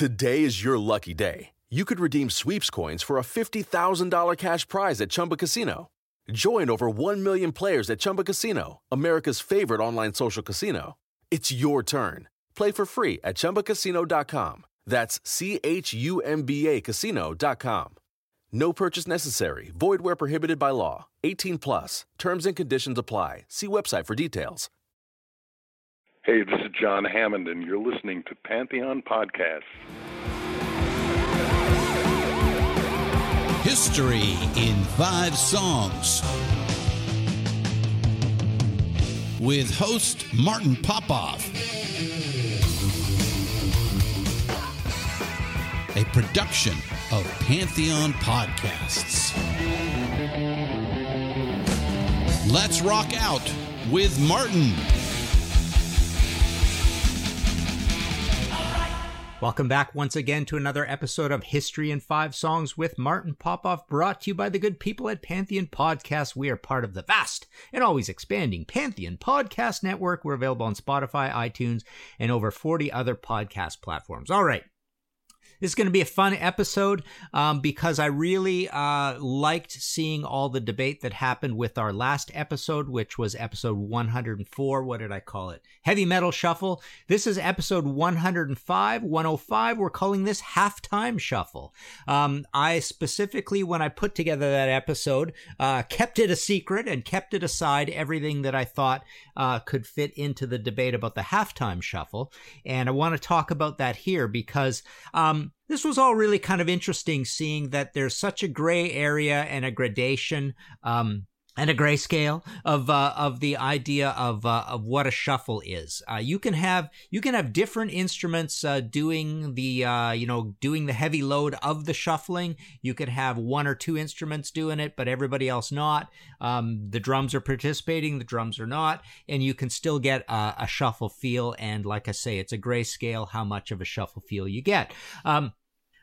Today is your lucky day. You could redeem sweeps coins for a $50,000 cash prize at Chumba Casino. Join over 1 million players at Chumba Casino, America's favorite online social casino. It's your turn. Play for free at chumbacasino.com. That's C H U M B A casino.com. No purchase necessary. Void where prohibited by law. 18 plus. Terms and conditions apply. See website for details. Hey, this is John Hammond, and you're listening to Pantheon Podcasts. History in Five Songs. With host Martin Popoff. A production of Pantheon Podcasts. Let's rock out with Martin. Welcome back once again to another episode of History in Five Songs with Martin Popoff, brought to you by the good people at Pantheon Podcasts. We are part of the vast and always expanding Pantheon Podcast Network. We're available on Spotify, iTunes, and over 40 other podcast platforms. All right. This is going to be a fun episode um, because I really uh, liked seeing all the debate that happened with our last episode, which was episode 104. What did I call it? Heavy Metal Shuffle. This is episode 105, 105. We're calling this Halftime Shuffle. Um, I specifically, when I put together that episode, uh, kept it a secret and kept it aside everything that I thought uh, could fit into the debate about the Halftime Shuffle. And I want to talk about that here because. Um, this was all really kind of interesting seeing that there's such a gray area and a gradation um, and a grayscale of uh, of the idea of uh, of what a shuffle is. Uh, you can have you can have different instruments uh, doing the uh, you know doing the heavy load of the shuffling. You could have one or two instruments doing it, but everybody else not. Um, the drums are participating, the drums are not, and you can still get a, a shuffle feel. And like I say, it's a grayscale how much of a shuffle feel you get. Um,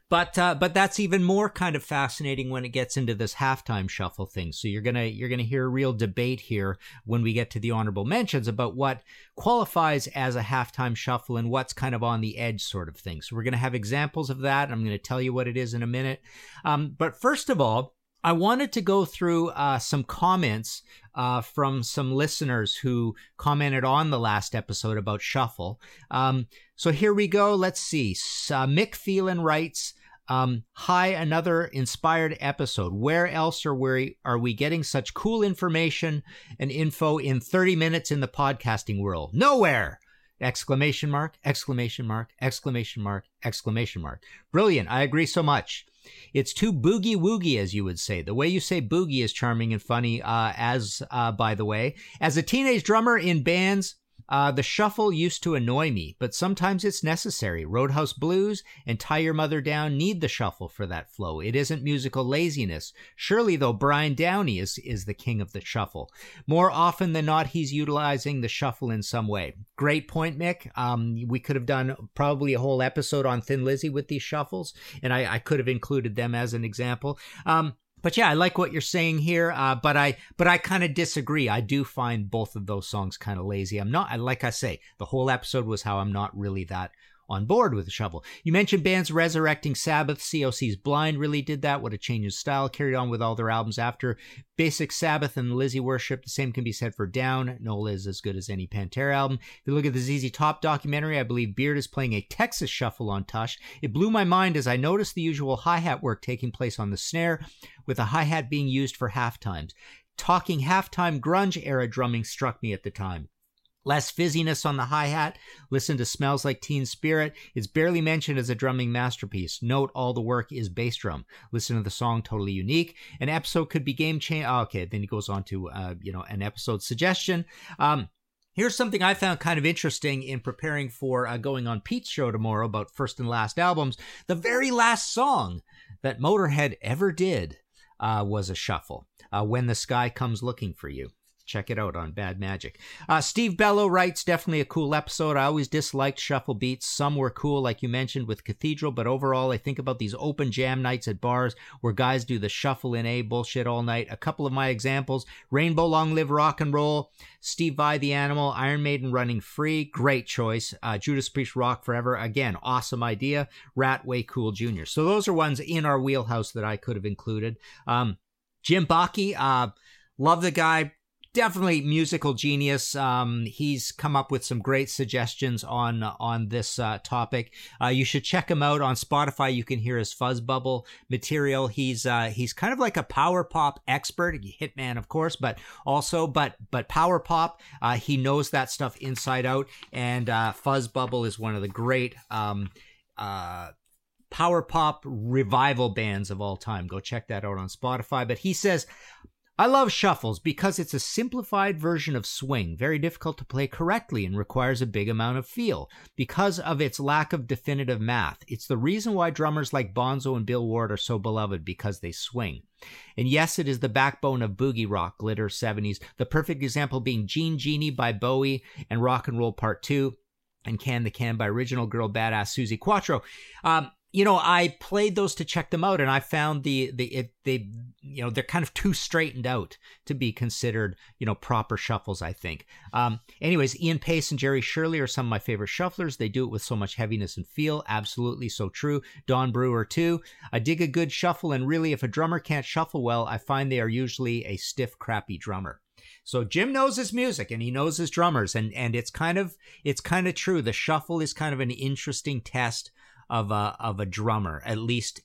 but uh, but that's even more kind of fascinating when it gets into this halftime shuffle thing. So you're gonna you're gonna hear a real debate here when we get to the honorable mentions about what qualifies as a halftime shuffle and what's kind of on the edge sort of thing. So we're gonna have examples of that. I'm gonna tell you what it is in a minute. Um, but first of all. I wanted to go through uh, some comments uh, from some listeners who commented on the last episode about Shuffle. Um, so here we go. Let's see. Uh, Mick Phelan writes, um, hi, another inspired episode. Where else are we, are we getting such cool information and info in 30 minutes in the podcasting world? Nowhere! Exclamation mark, exclamation mark, exclamation mark, exclamation mark. Brilliant. I agree so much. It's too boogie woogie, as you would say. The way you say boogie is charming and funny, uh, as, uh, by the way. As a teenage drummer in bands, uh, the shuffle used to annoy me, but sometimes it's necessary. Roadhouse Blues and Tie Your Mother Down need the shuffle for that flow. It isn't musical laziness. Surely, though, Brian Downey is, is the king of the shuffle. More often than not, he's utilizing the shuffle in some way. Great point, Mick. Um, we could have done probably a whole episode on Thin Lizzy with these shuffles, and I, I could have included them as an example. Um, but yeah, I like what you're saying here. Uh, but I, but I kind of disagree. I do find both of those songs kind of lazy. I'm not, like I say, the whole episode was how I'm not really that on board with the shovel. You mentioned bands resurrecting Sabbath. COC's Blind really did that. What a change of style. Carried on with all their albums after Basic Sabbath and Lizzy Worship. The same can be said for Down. Nola is as good as any Pantera album. If you look at the ZZ Top documentary, I believe Beard is playing a Texas shuffle on Tush. It blew my mind as I noticed the usual hi hat work taking place on the snare, with a hi hat being used for half times. Talking halftime grunge era drumming struck me at the time. Less fizziness on the hi hat. Listen to Smells Like Teen Spirit. It's barely mentioned as a drumming masterpiece. Note all the work is bass drum. Listen to the song, totally unique. An episode could be game change. Oh, okay, then he goes on to uh, you know an episode suggestion. Um, Here's something I found kind of interesting in preparing for uh, going on Pete's show tomorrow about first and last albums. The very last song that Motorhead ever did uh, was a shuffle. Uh, when the sky comes looking for you. Check it out on Bad Magic. Uh, Steve Bello writes, definitely a cool episode. I always disliked shuffle beats. Some were cool, like you mentioned with Cathedral, but overall, I think about these open jam nights at bars where guys do the shuffle in A bullshit all night. A couple of my examples Rainbow Long Live Rock and Roll, Steve Vai the Animal, Iron Maiden Running Free, great choice. Uh, Judas Priest Rock Forever, again, awesome idea. Ratt Way Cool Jr. So those are ones in our wheelhouse that I could have included. Um, Jim Bakke, uh, love the guy definitely musical genius. Um, he's come up with some great suggestions on on this uh, topic. Uh, you should check him out on Spotify. You can hear his Fuzzbubble material. He's uh, he's kind of like a power pop expert, hitman of course, but also but but power pop. Uh, he knows that stuff inside out. And uh, Fuzzbubble is one of the great. Um, uh, power pop revival bands of all time. Go check that out on Spotify. But he says, I love shuffles because it's a simplified version of swing, very difficult to play correctly and requires a big amount of feel. Because of its lack of definitive math, it's the reason why drummers like Bonzo and Bill Ward are so beloved because they swing. And yes, it is the backbone of boogie rock, glitter 70s, the perfect example being Jean Genie by Bowie and Rock and Roll Part 2 and Can the Can by original girl badass Suzi Quatro. Um, you know, I played those to check them out, and I found the the it, they you know they're kind of too straightened out to be considered you know proper shuffles. I think. Um, anyways, Ian Paice and Jerry Shirley are some of my favorite shufflers. They do it with so much heaviness and feel. Absolutely so true. Don Brewer too. I dig a good shuffle, and really, if a drummer can't shuffle well, I find they are usually a stiff, crappy drummer. So Jim knows his music and he knows his drummers and and it's kind of it's kind of true. The shuffle is kind of an interesting test of a of a drummer, at least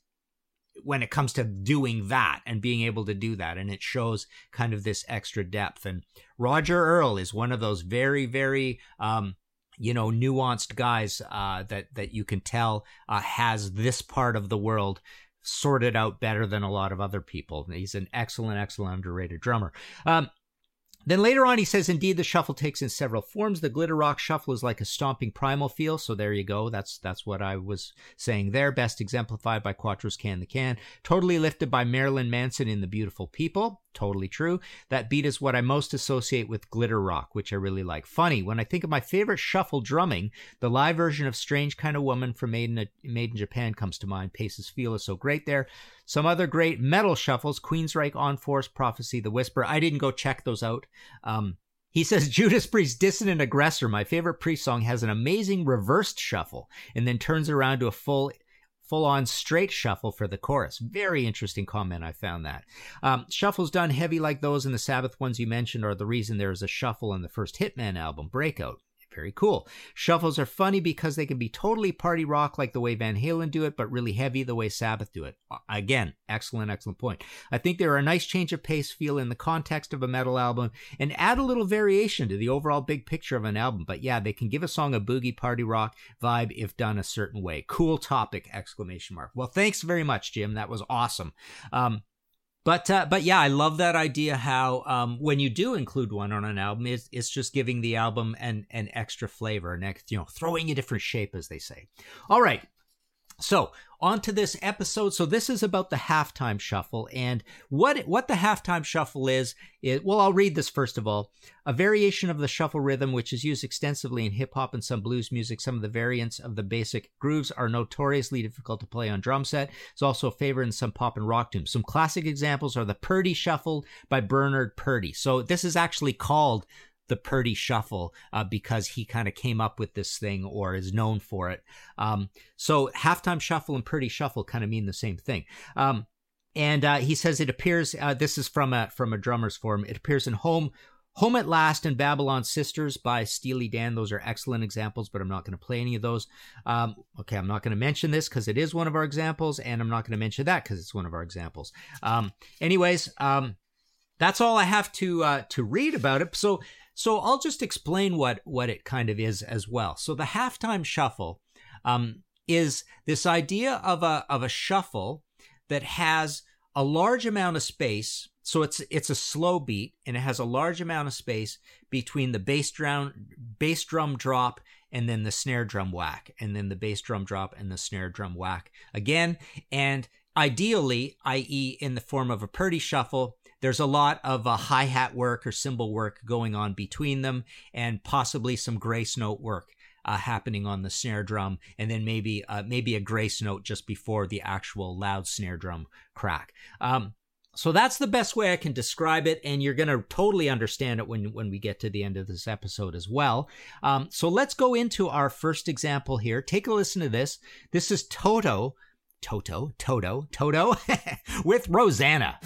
when it comes to doing that and being able to do that. And it shows kind of this extra depth. And roger earl is one of those very very um you know nuanced guys uh that that you can tell uh, has this part of the world sorted out better than a lot of other people. He's an excellent excellent underrated drummer. Um then later on, he says, indeed, the shuffle takes in several forms. The glitter rock shuffle is like a stomping primal feel. So there you go. That's that's what I was saying there. Best exemplified by Quatro's Can the Can. Totally lifted by Marilyn Manson in The Beautiful People. Totally true. That beat is what I most associate with glitter rock, which I really like. Funny, when I think of my favorite shuffle drumming, the live version of Strange Kind of Woman from Made in, Made in Japan comes to mind. Paice's feel is so great there. Some other great metal shuffles Queensryche, En Force, Prophecy, The Whisper. I didn't go check those out. Um, he says Judas Priest Dissident Aggressor, my favorite Priest song, has an amazing reversed shuffle and then turns around to a full full on straight shuffle for the chorus. Very interesting comment. I found that. Um, shuffles done heavy like those in the Sabbath ones you mentioned are the reason there is a shuffle in the first Hitman album, Breakout. Very cool. Shuffles are funny because they can be totally party rock like the way Van Halen do it, but really heavy the way Sabbath do it. Again, excellent, excellent point. I think they're a nice change of pace feel in the context of a metal album and add a little variation to the overall big picture of an album. But yeah, they can give a song a boogie party rock vibe if done a certain way. Cool topic! Exclamation mark. Well, thanks very much, Jim. That was awesome. Um, but uh, but yeah, I love that idea. How um, when you do include one on an album, it's, it's just giving the album an an extra flavor, next you know, throwing a different shape, as they say. All right, so on to this episode. So this is about the halftime shuffle, and what what the halftime shuffle is. It, well, I'll read this first of all. A variation of the shuffle rhythm, which is used extensively in hip hop and some blues music. Some of the variants of the basic grooves are notoriously difficult to play on drum set. It's also a favorite in some pop and rock tunes. Some classic examples are the Purdie Shuffle by Bernard Purdie. So this is actually called the Purdie Shuffle uh, because he kind of came up with this thing or is known for it. Um, so halftime shuffle and Purdie Shuffle kind of mean the same thing. Um, and uh, he says it appears. Uh, this is from a from a drummer's forum. It appears in Home Home at Last and Babylon Sisters by Steely Dan. Those are excellent examples, but I'm not going to play any of those. Um, okay, I'm not going to mention this because it is one of our examples, and I'm not going to mention that because it's one of our examples. Um, anyways, um, that's all I have to uh, to read about it. So so I'll just explain what what it kind of is as well. So the halftime shuffle um, is this idea of a of a shuffle that has a large amount of space. So it's it's a slow beat and it has a large amount of space between the bass drum bass drum drop and then the snare drum whack and then the bass drum drop and the snare drum whack again and ideally i.e. in the form of a Purdie shuffle there's a lot of uh, hi hat work or cymbal work going on between them, and possibly some grace note work. Uh, happening on the snare drum, and then maybe uh, maybe a grace note just before the actual loud snare drum crack. Um, so that's the best way I can describe it, and you're going to totally understand it when when we get to the end of this episode as well. Um, so let's go into our first example here. Take a listen to this. This is Toto, Toto, Toto, Toto, with Rosanna.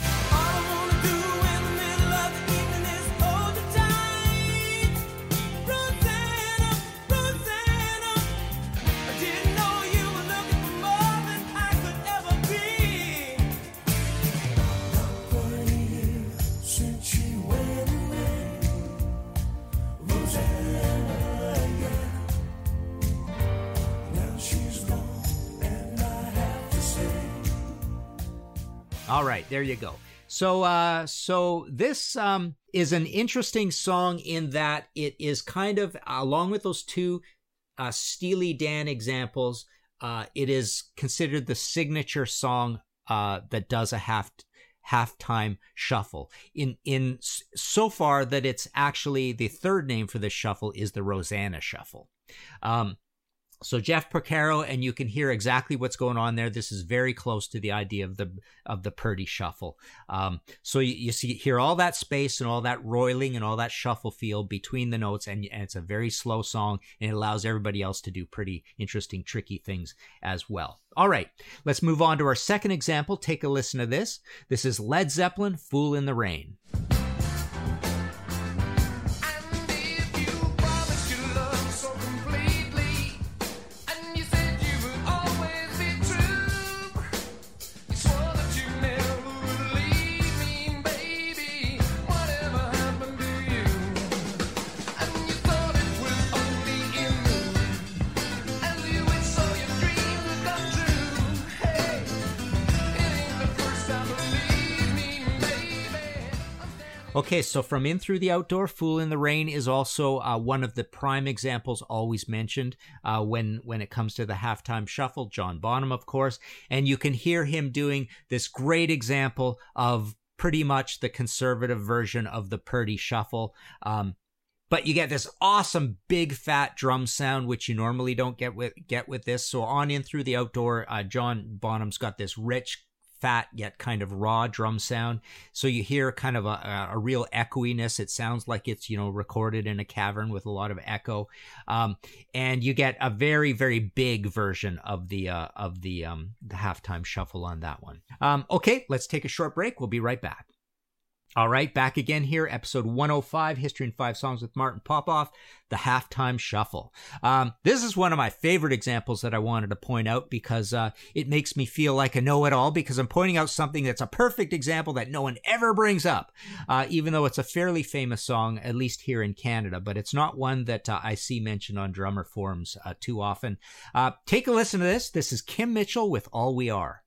All right, there you go. So, uh, so this um, is an interesting song in that it is kind of along with those two uh, Steely Dan examples. Uh, it is considered the signature song uh, that does a half halftime shuffle. In in so far that it's actually the third name for this shuffle is the Rosanna Shuffle. Um, so Jeff Porcaro, and you can hear exactly what's going on there. This is very close to the idea of the of the Purdie shuffle. Um, so you, you, see hear all that space and all that roiling and all that shuffle feel between the notes, and, and, it's a very slow song, and it allows everybody else to do pretty interesting, tricky things as well. All right, let's move on to our second example. Take a listen to this. This is Led Zeppelin, "Fool in the Rain." Okay, so from In Through the Outdoor, Fool in the Rain is also uh, one of the prime examples always mentioned uh, when when it comes to the halftime shuffle. John Bonham, of course, and you can hear him doing this great example of pretty much the conservative version of the Purdie shuffle. Um, but you get this awesome big fat drum sound which you normally don't get with get with this so on in through the outdoor uh, john bonham's got this rich fat yet kind of raw drum sound. So you hear kind of a, a real echoiness. It sounds like it's, you know, recorded in a cavern with a lot of echo. Um, and you get a very, very big version of the, uh, of the, um, the halftime shuffle on that one. Um, okay, let's take a short break. We'll be right back. All right, back again here, episode 105, History in Five Songs with Martin Popoff, the halftime shuffle. Um, this is one of my favorite examples that I wanted to point out because uh, it makes me feel like a know it all because I'm pointing out something that's a perfect example that no one ever brings up, uh, even though it's a fairly famous song, at least here in Canada, but it's not one that uh, I see mentioned on drummer forums uh, too often. Uh, take a listen to this. This is Kim Mitchell with All We Are.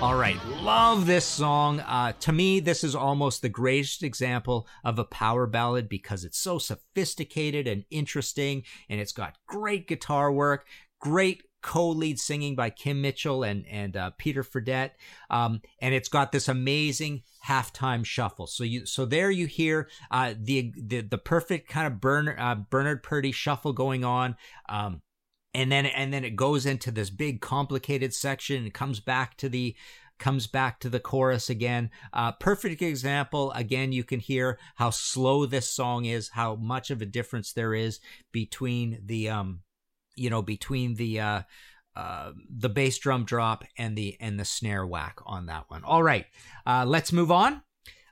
All right, love this song. Uh, to me, this is almost the greatest example of a power ballad because it's so sophisticated and interesting, and it's got great guitar work, great co-lead singing by Kim Mitchell and and uh, Peter Fredette, um, and it's got this amazing halftime shuffle. So you so there you hear uh, the, the the perfect kind of Bernard uh, Bernard Purdie shuffle going on. Um, and then and then it goes into this big complicated section and comes back to the comes back to the chorus again uh, perfect example again you can hear how slow this song is how much of a difference there is between the um you know between the uh uh, the bass drum drop and the and the snare whack on that one. All right, uh, let's move on.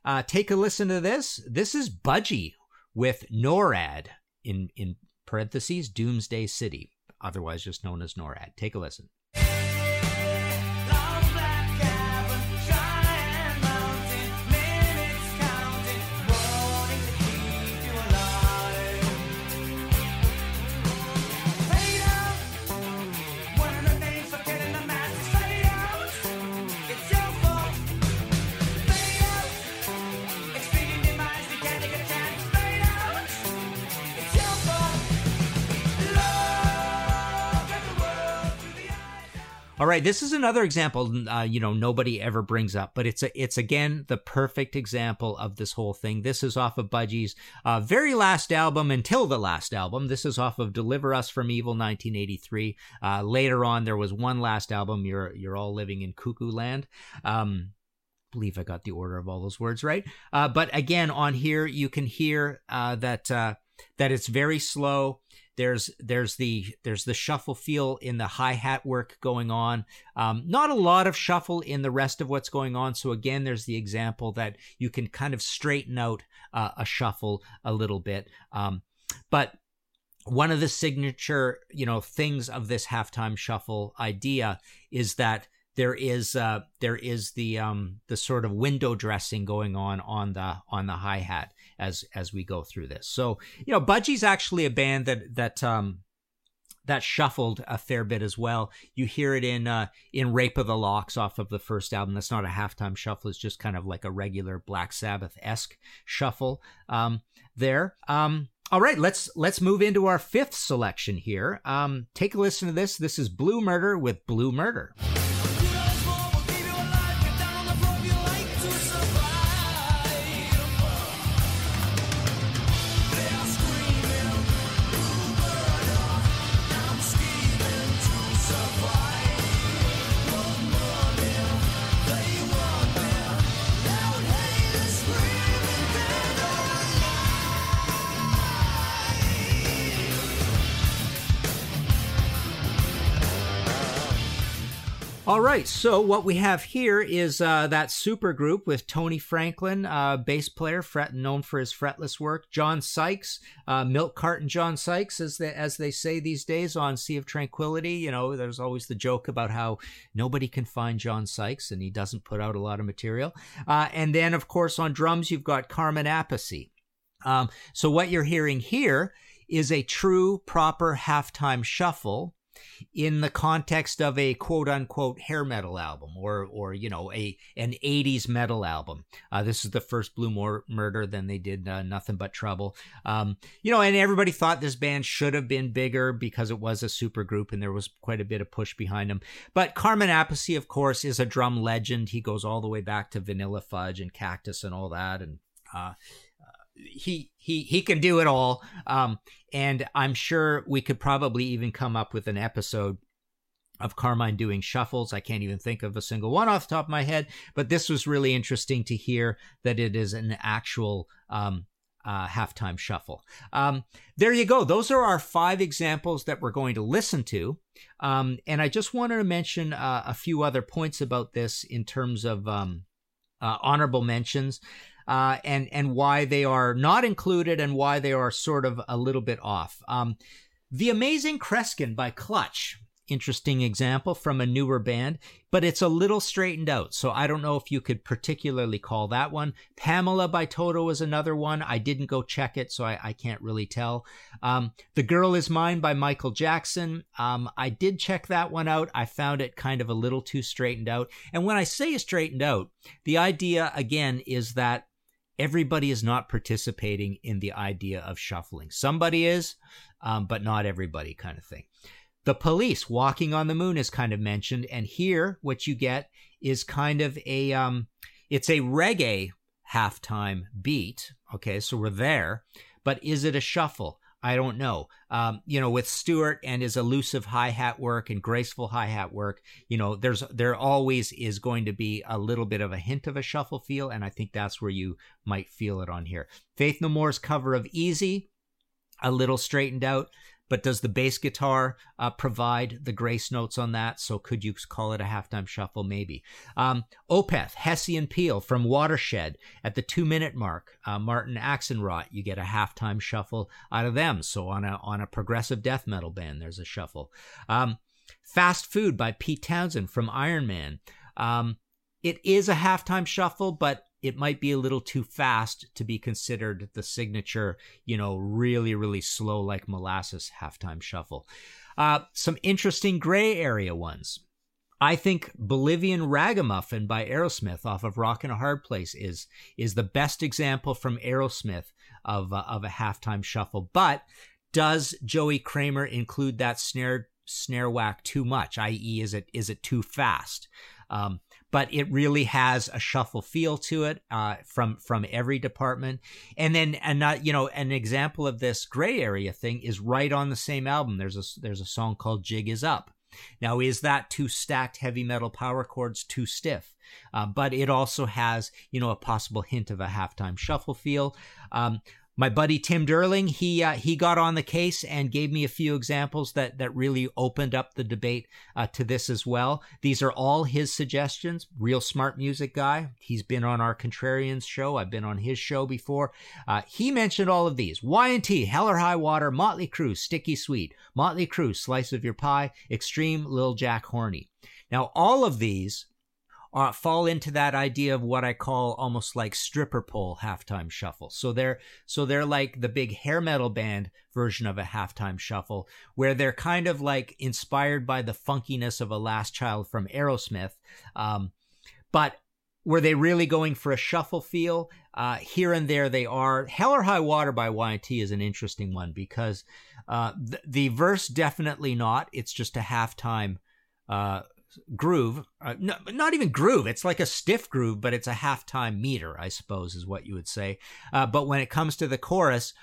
Uh, take a listen to this. This is Budgie with NORAD in in parentheses Doomsday City otherwise just known as NORAD. Take a listen. All right, this is another example. Uh, you know, nobody ever brings up, but it's a, it's again the perfect example of this whole thing. This is off of Budgie's uh, very last album until the last album. This is off of "Deliver Us from Evil" 1983. Uh, later on, there was one last album. You're you're all living in cuckoo land. Um, believe I got the order of all those words right. Uh, but again, on here you can hear uh, that uh, that it's very slow. There's there's the there's the shuffle feel in the hi hat work going on. Um, not a lot of shuffle in the rest of what's going on. So again, there's the example that you can kind of straighten out uh, a shuffle a little bit. Um, but one of the signature you know things of this halftime shuffle idea is that there is uh there is the um the sort of window dressing going on on the on the hi-hat as as we go through this so you know budgie's actually a band that that um that shuffled a fair bit as well. You hear it in uh, in "Rape of the Locks" off of the first album. That's not a halftime shuffle; it's just kind of like a regular Black Sabbath esque shuffle um, there. Um, all right, let's let's move into our fifth selection here. Um, take a listen to this. This is Blue Murder with Blue Murder. All right, so what we have here is uh, that super group with Tony Franklin, uh, bass player, fret, known for his fretless work. John Sykes, uh, milk carton John Sykes, as they, as they say these days on Sea of Tranquility. You know, there's always the joke about how nobody can find John Sykes and he doesn't put out a lot of material. Uh, and then, of course, on drums, you've got Carmine Appice. Um, so what you're hearing here is a true, proper halftime shuffle in the context of a quote unquote hair metal album or or you know a an 80s metal album. Uh, this is the first blue Mor- murder then they did uh, nothing but trouble. Um, you know and everybody thought this band should have been bigger because it was a super group and there was quite a bit of push behind them. But carmine appice of course is a drum legend. He goes all the way back to vanilla fudge and cactus and all that and uh, he he he can do it all um and i'm sure we could probably even come up with an episode of Carmine doing shuffles. I can't even think of a single one off the top of my head, but this was really interesting to hear that it is an actual um, uh, halftime shuffle. Um, there you go. Those are our five examples that we're going to listen to. Um, and I just wanted to mention uh, a few other points about this in terms of um, uh, honorable mentions uh, and and why they are not included and why they are sort of a little bit off. Um, the Amazing Kreskin by Clutch interesting example from a newer band, but it's a little straightened out. So I don't know if you could particularly call that one. Pamela by Toto was another one. I didn't go check it, so I, I can't really tell. Um, the Girl Is Mine by Michael Jackson. Um, I did check that one out. I found it kind of a little too straightened out. And when I say straightened out, the idea again is that everybody is not participating in the idea of shuffling. Somebody is, um, but not everybody, kind of thing. The police walking on the moon is kind of mentioned, and here what you get is kind of a um, it's a reggae halftime beat. Okay, so we're there, but is it a shuffle? I don't know. Um, you know, with Stewart and his elusive hi hat work and graceful hi hat work, you know, there's there always is going to be a little bit of a hint of a shuffle feel, and I think that's where you might feel it on here. Faith No More's cover of Easy, a little straightened out. But does the bass guitar uh, provide the grace notes on that? So could you call it a halftime shuffle? Maybe. Um, Opeth, Hessian Peel from Watershed at the two minute mark. Uh, Martin Axenrot, you get a halftime shuffle out of them. So on a on a progressive death metal band, there's a shuffle. Um, Fast Food by Pete Townshend from Iron Man. Um, it is a halftime shuffle, but it might be a little too fast to be considered the signature, you know, really, really slow like molasses halftime shuffle. Uh, some interesting gray area ones. I think Bolivian Ragamuffin by Aerosmith off of Rock and a Hard Place is is the best example from Aerosmith of uh, of a halftime shuffle. But does Joey Kramer include that snare snare whack too much? I.e., is it is it too fast? Um, but it really has a shuffle feel to it uh, from from every department. And then, and not you know, an example of this gray area thing is right on the same album. There's a there's a song called "Jig Is Up." Now, is that two stacked heavy metal power chords too stiff? Uh, but it also has, you know, a possible hint of a halftime shuffle feel. Um, my buddy Tim Durling, he uh, he got on the case and gave me a few examples that that really opened up the debate uh, to this as well. These are all his suggestions. Real smart music guy. He's been on our Contrarians show. I've been on his show before. Uh, he mentioned all of these: Y&T, Hell or High Water, Motley Crue, Sticky Sweet, Motley Crue, Slice of Your Pie, Extreme, Lil Jack Horny. Now, all of these uh, fall into that idea of what I call almost like stripper pole halftime shuffle. So they're so they're like the big hair metal band version of a halftime shuffle, where they're kind of like inspired by the funkiness of a Last Child from Aerosmith, um, but were they really going for a shuffle feel? Uh, here and there they are. Hell or High Water by Y&T is an interesting one because uh, the, the verse definitely not. It's just a halftime uh, groove. Uh, no, not even groove. It's like a stiff groove, but it's a halftime meter, I suppose, is what you would say. Uh, but when it comes to the chorus,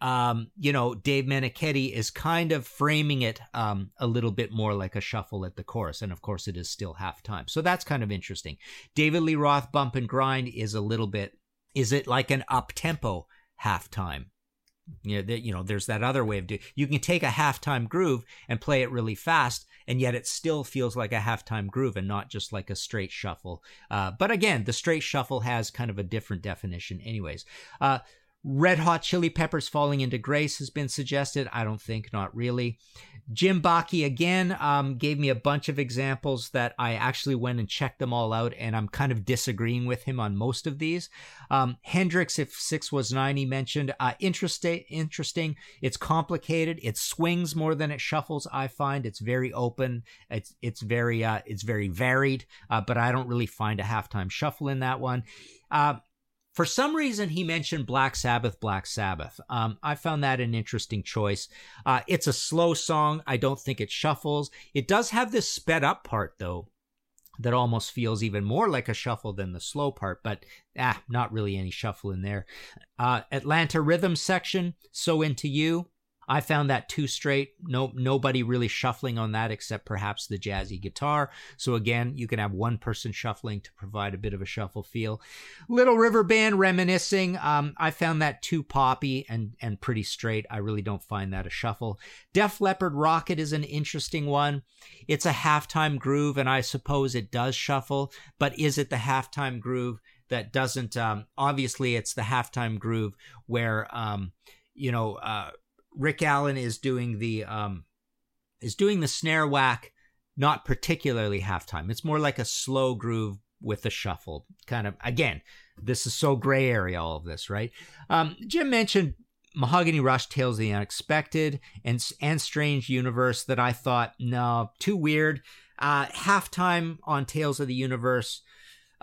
um, you know, Dave Meniketti is kind of framing it um, a little bit more like a shuffle at the chorus. And of course, it is still halftime. So that's kind of interesting. David Lee Roth Bump and Grind is a little bit, is it like an up tempo halftime? You know, you know, there's that other way of doing. You can take a halftime groove and play it really fast, and yet it still feels like a halftime groove and not just like a straight shuffle. Uh, but again, the straight shuffle has kind of a different definition, anyways. Uh, Red Hot Chili Peppers falling into grace has been suggested. I don't think, not really. Jim Baki again um, gave me a bunch of examples that I actually went and checked them all out, and I'm kind of disagreeing with him on most of these. Um, Hendrix, if six was nine, he mentioned. Uh, interesting, interesting. It's complicated. It swings more than it shuffles. I find it's very open. It's it's very uh, it's very varied, uh, but I don't really find a halftime shuffle in that one. Uh, for some reason, he mentioned Black Sabbath, Black Sabbath. Um, I found that an interesting choice. Uh, it's a slow song. I don't think it shuffles. It does have this sped up part, though, that almost feels even more like a shuffle than the slow part, but ah, not really any shuffle in there. Uh, Atlanta Rhythm section, So Into You. I found that too straight. No, nobody really shuffling on that except perhaps the jazzy guitar. So again, you can have one person shuffling to provide a bit of a shuffle feel. Little River Band reminiscing. Um, I found that too poppy and and pretty straight. I really don't find that a shuffle. Def Leppard Rocket is an interesting one. It's a halftime groove, and I suppose it does shuffle. But is it the halftime groove that doesn't? Um, obviously, it's the halftime groove where um, you know. Uh, Rick Allen is doing the um, is doing the snare whack not particularly halftime. It's more like a slow groove with a shuffle. Kind of again, this is so gray area, all of this, right? Um, Jim mentioned Mahogany Rush, Tales of the Unexpected, and and Strange Universe that I thought no too weird. Uh, halftime on Tales of the Universe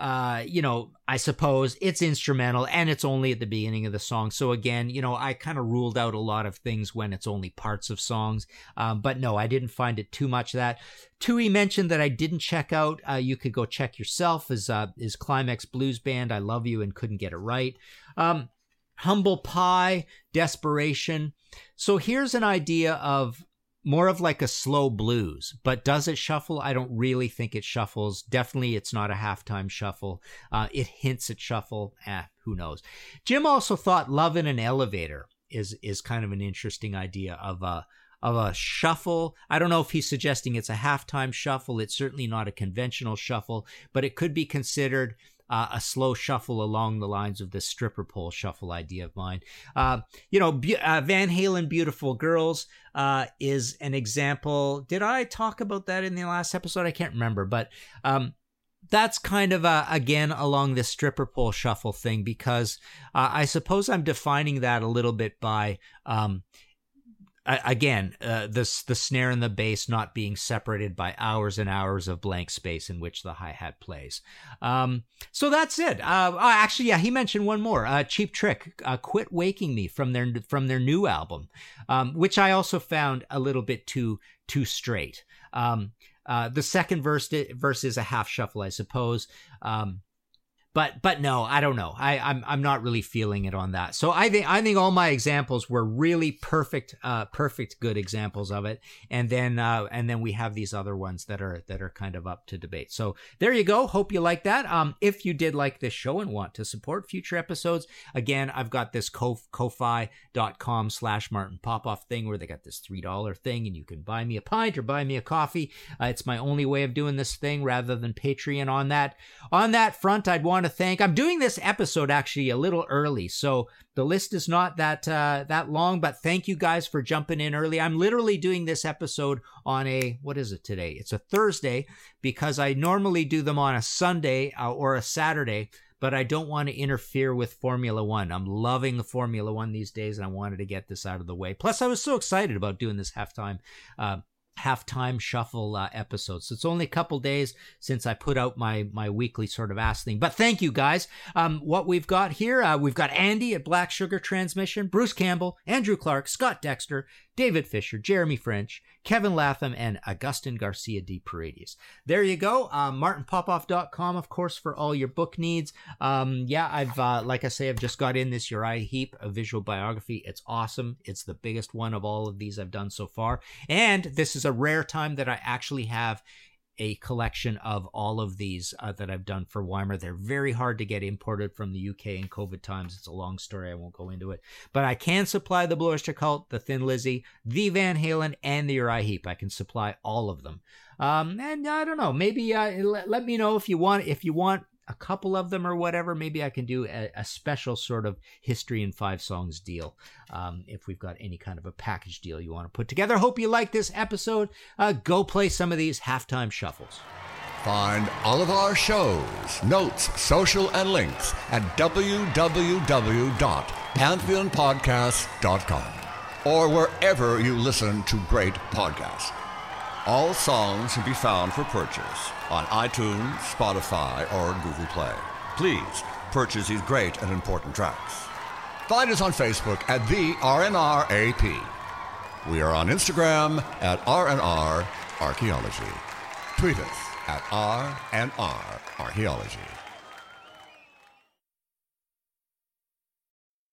uh, you know, I suppose it's instrumental and it's only at the beginning of the song. So again, you know, I kind of ruled out a lot of things when it's only parts of songs. Um, but no, I didn't find it too much that. Tui mentioned that I didn't check out. Uh, you could go check yourself. Is uh, is Climax Blues Band? I love you and couldn't get it right. Um, Humble Pie, Desperation. So here's an idea of more of like a slow blues. But does it shuffle? I don't really think it shuffles. Definitely, it's not a halftime shuffle. Uh, it hints at shuffle. Eh, who knows? Jim also thought "Love in an Elevator" is is kind of an interesting idea of a of a shuffle. I don't know if he's suggesting it's a halftime shuffle. It's certainly not a conventional shuffle, but it could be considered uh, a slow shuffle along the lines of the stripper pole shuffle idea of mine. Uh, you know, uh, Van Halen Beautiful Girls uh, is an example. Did I talk about that in the last episode? I can't remember, but. Um, that's kind of a, again along the stripper pole shuffle thing because uh, I suppose I'm defining that a little bit by um, again, uh, the the snare and the bass not being separated by hours and hours of blank space in which the hi hat plays. Um, so that's it. Uh, uh, actually, yeah, he mentioned one more. Uh, Cheap Trick, uh, "Quit Waking Me" from their from their new album, um, which I also found a little bit too too straight. Um, the second verse verse is a half shuffle, I suppose. Um, but but no, I don't know. I I'm I'm not really feeling it on that. So I think I think all my examples were really perfect, uh, perfect good examples of it. And then uh, and then we have these other ones that are that are kind of up to debate. So there you go. Hope you like that. Um, if you did like this show and want to support future episodes, again, I've got this ko ko-fi.com slash Martin Popoff thing where they got this three dollar thing, and you can buy me a pint or buy me a coffee. Uh, it's my only way of doing this thing rather than Patreon. On that on that front, I'd want to thank. I'm doing this episode actually a little early, so the list is not that uh, that long. But thank you guys for jumping in early. I'm literally doing this episode on a what is it today? It's a Thursday because I normally do them on a Sunday uh, or a Saturday but I don't want to interfere with Formula One. I'm loving the Formula One these days, and I wanted to get this out of the way. Plus, I was so excited about doing this halftime uh, halftime shuffle uh, episodes. So it's only a couple days since I put out my my weekly sort of ask thing. But thank you guys. Um, what we've got here, uh, we've got Andy at Black Sugar Transmission, Bruce Campbell, Andrew Clark, Scott Dexter, David Fisher, Jeremy French, Kevin Latham, and Augustin Garcia de Paredes. There you go. Um, MartinPopoff.com, of course, for all your book needs. Um, yeah, I've, uh, like I say, I've just got in this Uriah Heep, a visual biography. It's awesome. It's the biggest one of all of these I've done so far. And this is a rare time that I actually have a collection of all of these uh, that I've done for Wymer. They're very hard to get imported from the UK in COVID times. It's a long story. I won't go into it. But I can supply the Blue Oyster Cult, the Thin Lizzy, the Van Halen, and the Uriah Heep. I can supply all of them. Um, and I don't know. Maybe uh, let, let me know if you want if you want a couple of them or whatever, maybe I can do a, a special sort of history in five songs deal. Um, if we've got any kind of a package deal you want to put together. Hope you like this episode. Uh, go play some of these halftime shuffles. Find all of our shows, notes, social, and links at www.pantheonpodcast.com or wherever you listen to great podcasts. All songs can be found for purchase on iTunes, Spotify, or Google Play. Please purchase these great and important tracks. Find us on Facebook at the RNRAP. We are on Instagram at RNR Archaeology. Tweet us at RNR Archaeology.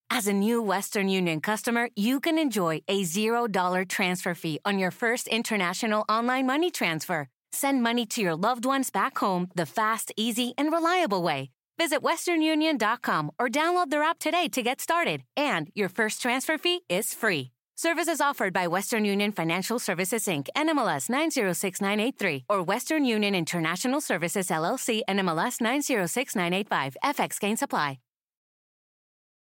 As a new Western Union customer, you can enjoy a $0 transfer fee on your first international online money transfer. Send money to your loved ones back home the fast, easy, and reliable way. Visit westernunion.com or download their app today to get started. And your first transfer fee is free. Services offered by Western Union Financial Services Inc. NMLS 906983 or Western Union International Services LLC NMLS 906985. FX gain supply.